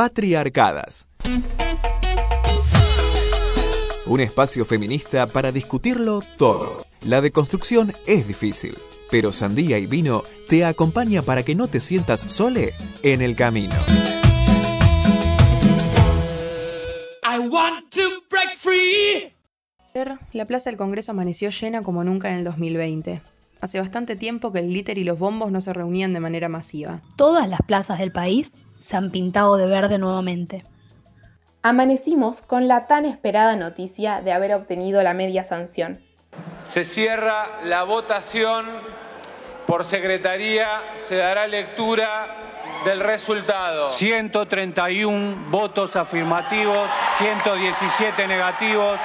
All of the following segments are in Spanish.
Patriarcadas. Un espacio feminista para discutirlo todo. La deconstrucción es difícil, pero Sandía y Vino te acompaña para que no te sientas sole en el camino. I want to break free. La Plaza del Congreso amaneció llena como nunca en el 2020. Hace bastante tiempo que el glitter y los bombos no se reunían de manera masiva. Todas las plazas del país se han pintado de verde nuevamente. Amanecimos con la tan esperada noticia de haber obtenido la media sanción. Se cierra la votación. Por secretaría se dará lectura del resultado. 131 votos afirmativos, 117 negativos,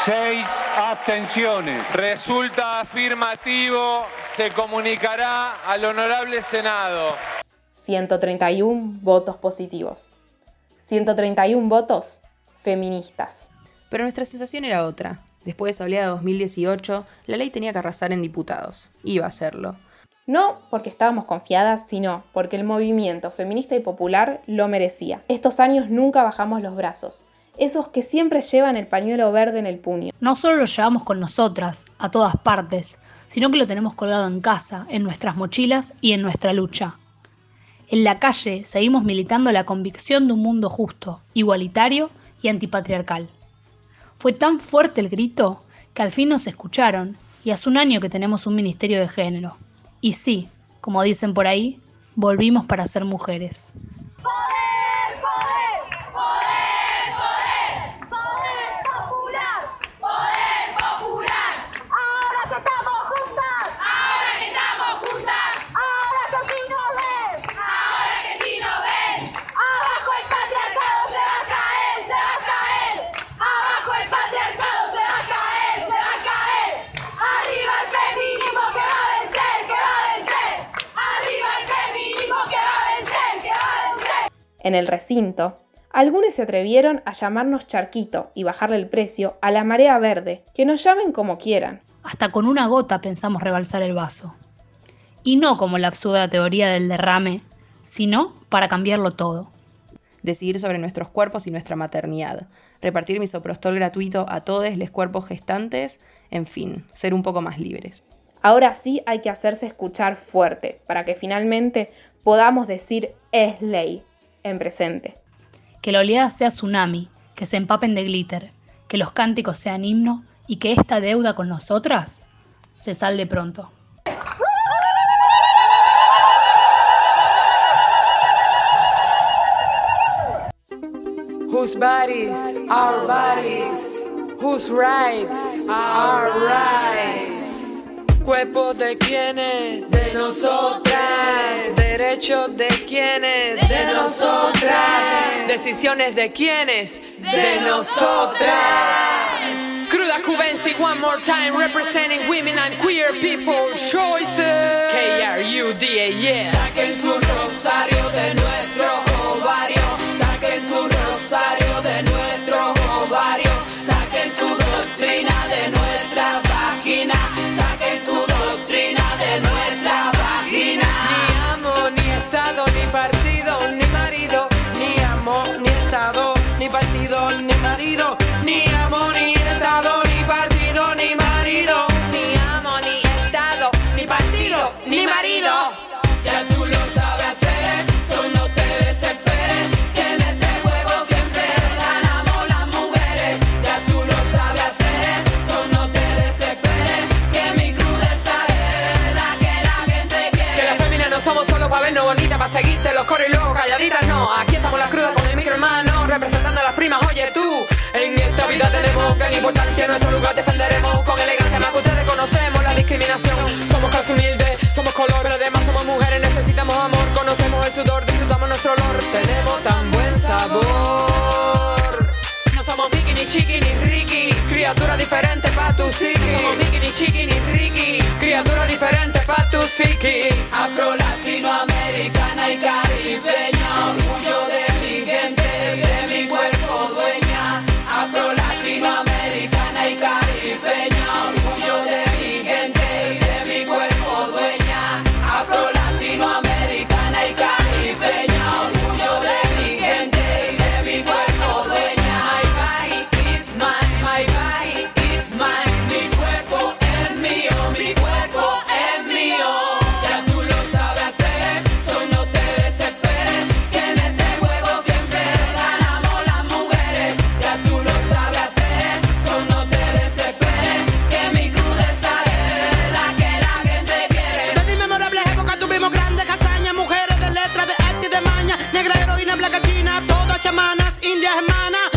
6 abstenciones. Resulta afirmativo, se comunicará al honorable Senado. 131 votos positivos. 131 votos feministas. Pero nuestra sensación era otra. Después de esa oleada 2018, la ley tenía que arrasar en diputados. Iba a hacerlo. No porque estábamos confiadas, sino porque el movimiento feminista y popular lo merecía. Estos años nunca bajamos los brazos. Esos que siempre llevan el pañuelo verde en el puño. No solo lo llevamos con nosotras, a todas partes, sino que lo tenemos colgado en casa, en nuestras mochilas y en nuestra lucha. En la calle seguimos militando la convicción de un mundo justo, igualitario y antipatriarcal. Fue tan fuerte el grito que al fin nos escucharon y hace un año que tenemos un Ministerio de Género. Y sí, como dicen por ahí, volvimos para ser mujeres. En el recinto, algunos se atrevieron a llamarnos charquito y bajarle el precio a la marea verde, que nos llamen como quieran. Hasta con una gota pensamos rebalsar el vaso. Y no como la absurda teoría del derrame, sino para cambiarlo todo. Decidir sobre nuestros cuerpos y nuestra maternidad. Repartir misoprostol gratuito a todos los cuerpos gestantes. En fin, ser un poco más libres. Ahora sí hay que hacerse escuchar fuerte para que finalmente podamos decir es ley en presente. Que la oleada sea tsunami, que se empapen de glitter, que los cánticos sean himno y que esta deuda con nosotras se salde pronto. Whose bodies are bodies, whose rights are rights. Cuerpo de quienes, de nosotras. Derechos de quienes, de nosotras. Decisiones de quienes, de nosotras. Cruda Cubensi, one more time, representing women and queer people choices. K-R-U-D-A, yes. Saquen su rosario de nuestro partido, ni marido. Ni amo, ni estado, ni partido, ni marido. Ni amo, ni estado, ni partido, ni marido. Ya tú lo sabes hacer, so no te desesperes. Que en este juego siempre ganamos las mujeres. Ya tú lo sabes hacer, so no te desesperes. Que mi crudeza es la que la gente quiere. Que las féminas no somos solo para vernos bonitas, para seguirte los coros y luego calladitas, no. Aquí estamos las crudas con el micro hermano, representando a las primas, oye tú. En esta vida tenemos gran importancia, nuestro lugar defenderemos con elegancia, más que ustedes conocemos la discriminación. Somos casi humildes, somos color, pero además somos mujeres, necesitamos amor, conocemos el sudor, disfrutamos nuestro olor, tenemos tan buen sabor. No somos Mickey, ni Chiqui, ni Ricky, criatura diferente pa' tu psiqui. Somos Mickey, ni Chiqui, ni Ricky, criatura diferente pa' tu psiqui. Afro, latinoamericana y blancas, chinas, todas chamanas, indias, hermanas.